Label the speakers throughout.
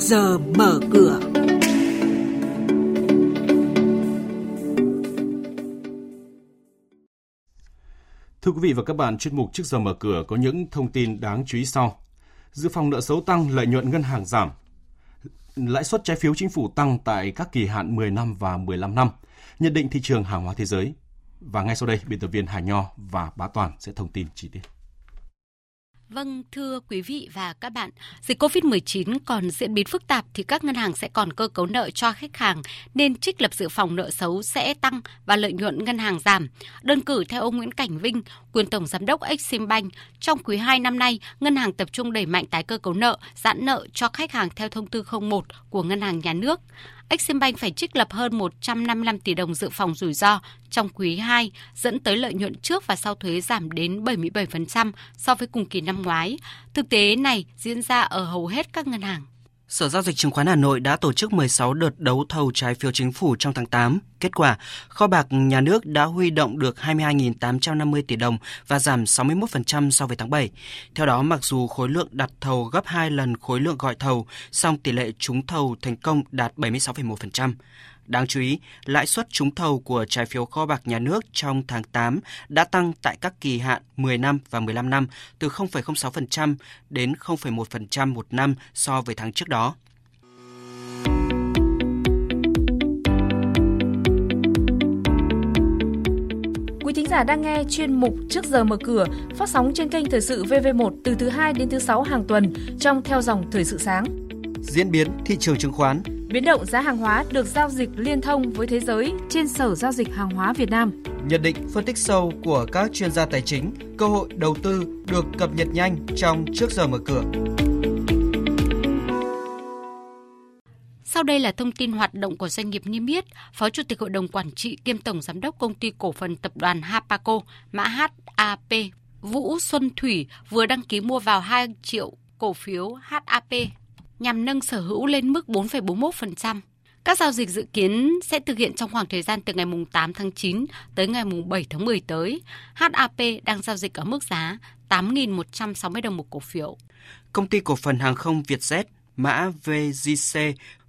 Speaker 1: giờ mở cửa.
Speaker 2: Thưa quý vị và các bạn, chuyên mục trước giờ mở cửa có những thông tin đáng chú ý sau. Dự phòng nợ xấu tăng, lợi nhuận ngân hàng giảm. Lãi suất trái phiếu chính phủ tăng tại các kỳ hạn 10 năm và 15 năm. Nhận định thị trường hàng hóa thế giới. Và ngay sau đây, biên tập viên Hải Nho và Bá Toàn sẽ thông tin chi tiết.
Speaker 3: Vâng, thưa quý vị và các bạn, dịch COVID-19 còn diễn biến phức tạp thì các ngân hàng sẽ còn cơ cấu nợ cho khách hàng nên trích lập dự phòng nợ xấu sẽ tăng và lợi nhuận ngân hàng giảm. Đơn cử theo ông Nguyễn Cảnh Vinh, quyền tổng giám đốc exim bank trong quý 2 năm nay, ngân hàng tập trung đẩy mạnh tái cơ cấu nợ, giãn nợ cho khách hàng theo thông tư 01 của ngân hàng nhà nước. Eximbank phải trích lập hơn 155 tỷ đồng dự phòng rủi ro trong quý 2, dẫn tới lợi nhuận trước và sau thuế giảm đến 77% so với cùng kỳ năm ngoái. Thực tế này diễn ra ở hầu hết các ngân hàng.
Speaker 4: Sở Giao dịch Chứng khoán Hà Nội đã tổ chức 16 đợt đấu thầu trái phiếu chính phủ trong tháng 8. Kết quả, kho bạc nhà nước đã huy động được 22.850 tỷ đồng và giảm 61% so với tháng 7. Theo đó, mặc dù khối lượng đặt thầu gấp 2 lần khối lượng gọi thầu, song tỷ lệ trúng thầu thành công đạt 76,1%. Đáng chú ý, lãi suất trúng thầu của trái phiếu kho bạc nhà nước trong tháng 8 đã tăng tại các kỳ hạn 10 năm và 15 năm từ 0,06% đến 0,1% một năm so với tháng trước đó.
Speaker 5: Quý thính giả đang nghe chuyên mục Trước giờ mở cửa phát sóng trên kênh Thời sự VV1 từ thứ 2 đến thứ 6 hàng tuần trong theo dòng Thời sự sáng.
Speaker 4: Diễn biến thị trường chứng khoán
Speaker 5: Biến động giá hàng hóa được giao dịch liên thông với thế giới trên Sở Giao dịch Hàng hóa Việt Nam.
Speaker 4: Nhận định phân tích sâu của các chuyên gia tài chính, cơ hội đầu tư được cập nhật nhanh trong trước giờ mở cửa.
Speaker 3: Sau đây là thông tin hoạt động của doanh nghiệp niêm yết. Phó Chủ tịch Hội đồng Quản trị kiêm Tổng Giám đốc Công ty Cổ phần Tập đoàn Hapaco, mã HAP, Vũ Xuân Thủy vừa đăng ký mua vào 2 triệu cổ phiếu HAP nhằm nâng sở hữu lên mức 4,41%. Các giao dịch dự kiến sẽ thực hiện trong khoảng thời gian từ ngày 8 tháng 9 tới ngày 7 tháng 10 tới. HAP đang giao dịch ở mức giá 8.160 đồng một cổ phiếu.
Speaker 4: Công ty cổ phần hàng không Vietjet, mã VGC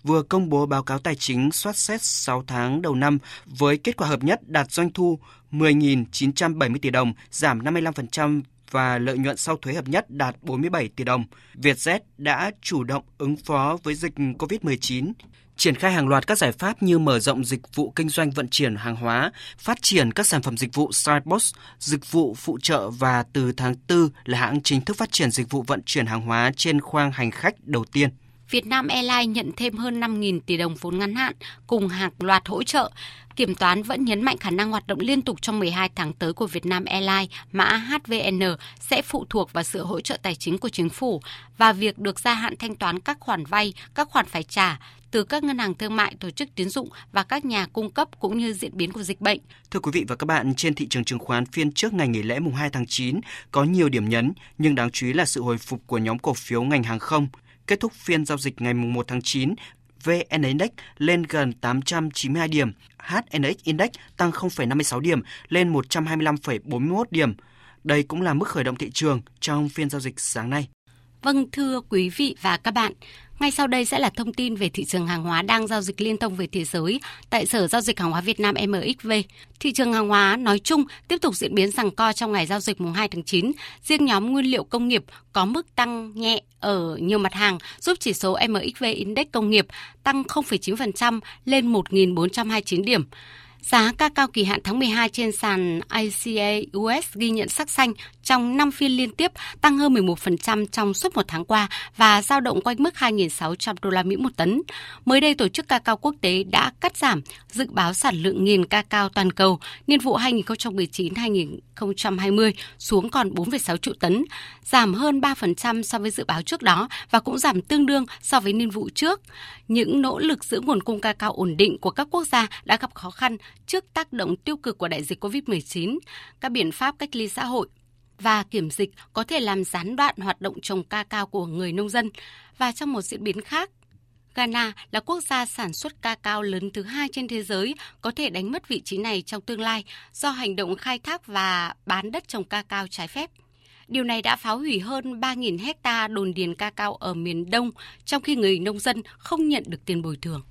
Speaker 4: vừa công bố báo cáo tài chính soát xét 6 tháng đầu năm với kết quả hợp nhất đạt doanh thu 10.970 tỷ đồng, giảm 55% và lợi nhuận sau thuế hợp nhất đạt 47 tỷ đồng. Vietjet đã chủ động ứng phó với dịch COVID-19, triển khai hàng loạt các giải pháp như mở rộng dịch vụ kinh doanh vận chuyển hàng hóa, phát triển các sản phẩm dịch vụ sidebox, dịch vụ phụ trợ và từ tháng 4 là hãng chính thức phát triển dịch vụ vận chuyển hàng hóa trên khoang hành khách đầu tiên.
Speaker 3: Việt Nam Airlines nhận thêm hơn 5.000 tỷ đồng vốn ngắn hạn cùng hàng loạt hỗ trợ. Kiểm toán vẫn nhấn mạnh khả năng hoạt động liên tục trong 12 tháng tới của Việt Nam Airlines, mã HVN, sẽ phụ thuộc vào sự hỗ trợ tài chính của chính phủ và việc được gia hạn thanh toán các khoản vay, các khoản phải trả từ các ngân hàng thương mại, tổ chức tín dụng và các nhà cung cấp cũng như diễn biến của dịch bệnh.
Speaker 4: Thưa quý vị và các bạn, trên thị trường chứng khoán phiên trước ngày nghỉ lễ mùng 2 tháng 9 có nhiều điểm nhấn, nhưng đáng chú ý là sự hồi phục của nhóm cổ phiếu ngành hàng không. Kết thúc phiên giao dịch ngày 1 tháng 9, VN Index lên gần 892 điểm, HNX Index tăng 0,56 điểm lên 125,41 điểm. Đây cũng là mức khởi động thị trường trong phiên giao dịch sáng nay.
Speaker 3: Vâng, thưa quý vị và các bạn, ngay sau đây sẽ là thông tin về thị trường hàng hóa đang giao dịch liên thông về thế giới tại Sở Giao dịch Hàng hóa Việt Nam MXV. Thị trường hàng hóa nói chung tiếp tục diễn biến rằng co trong ngày giao dịch mùng 2 tháng 9. Riêng nhóm nguyên liệu công nghiệp có mức tăng nhẹ ở nhiều mặt hàng giúp chỉ số MXV Index công nghiệp tăng 0,9% lên 1.429 điểm. Giá ca cao kỳ hạn tháng 12 trên sàn ICA US ghi nhận sắc xanh trong 5 phiên liên tiếp, tăng hơn 11% trong suốt một tháng qua và dao động quanh mức 2.600 đô la Mỹ một tấn. Mới đây, tổ chức ca cao quốc tế đã cắt giảm dự báo sản lượng nghiền ca cao toàn cầu niên vụ 2019-2020 xuống còn 4,6 triệu tấn, giảm hơn 3% so với dự báo trước đó và cũng giảm tương đương so với niên vụ trước. Những nỗ lực giữ nguồn cung ca cao ổn định của các quốc gia đã gặp khó khăn trước tác động tiêu cực của đại dịch COVID-19, các biện pháp cách ly xã hội và kiểm dịch có thể làm gián đoạn hoạt động trồng ca cao của người nông dân. Và trong một diễn biến khác, Ghana là quốc gia sản xuất ca cao lớn thứ hai trên thế giới, có thể đánh mất vị trí này trong tương lai do hành động khai thác và bán đất trồng ca cao trái phép. Điều này đã phá hủy hơn 3.000 hecta đồn điền ca cao ở miền Đông, trong khi người nông dân không nhận được tiền bồi thường.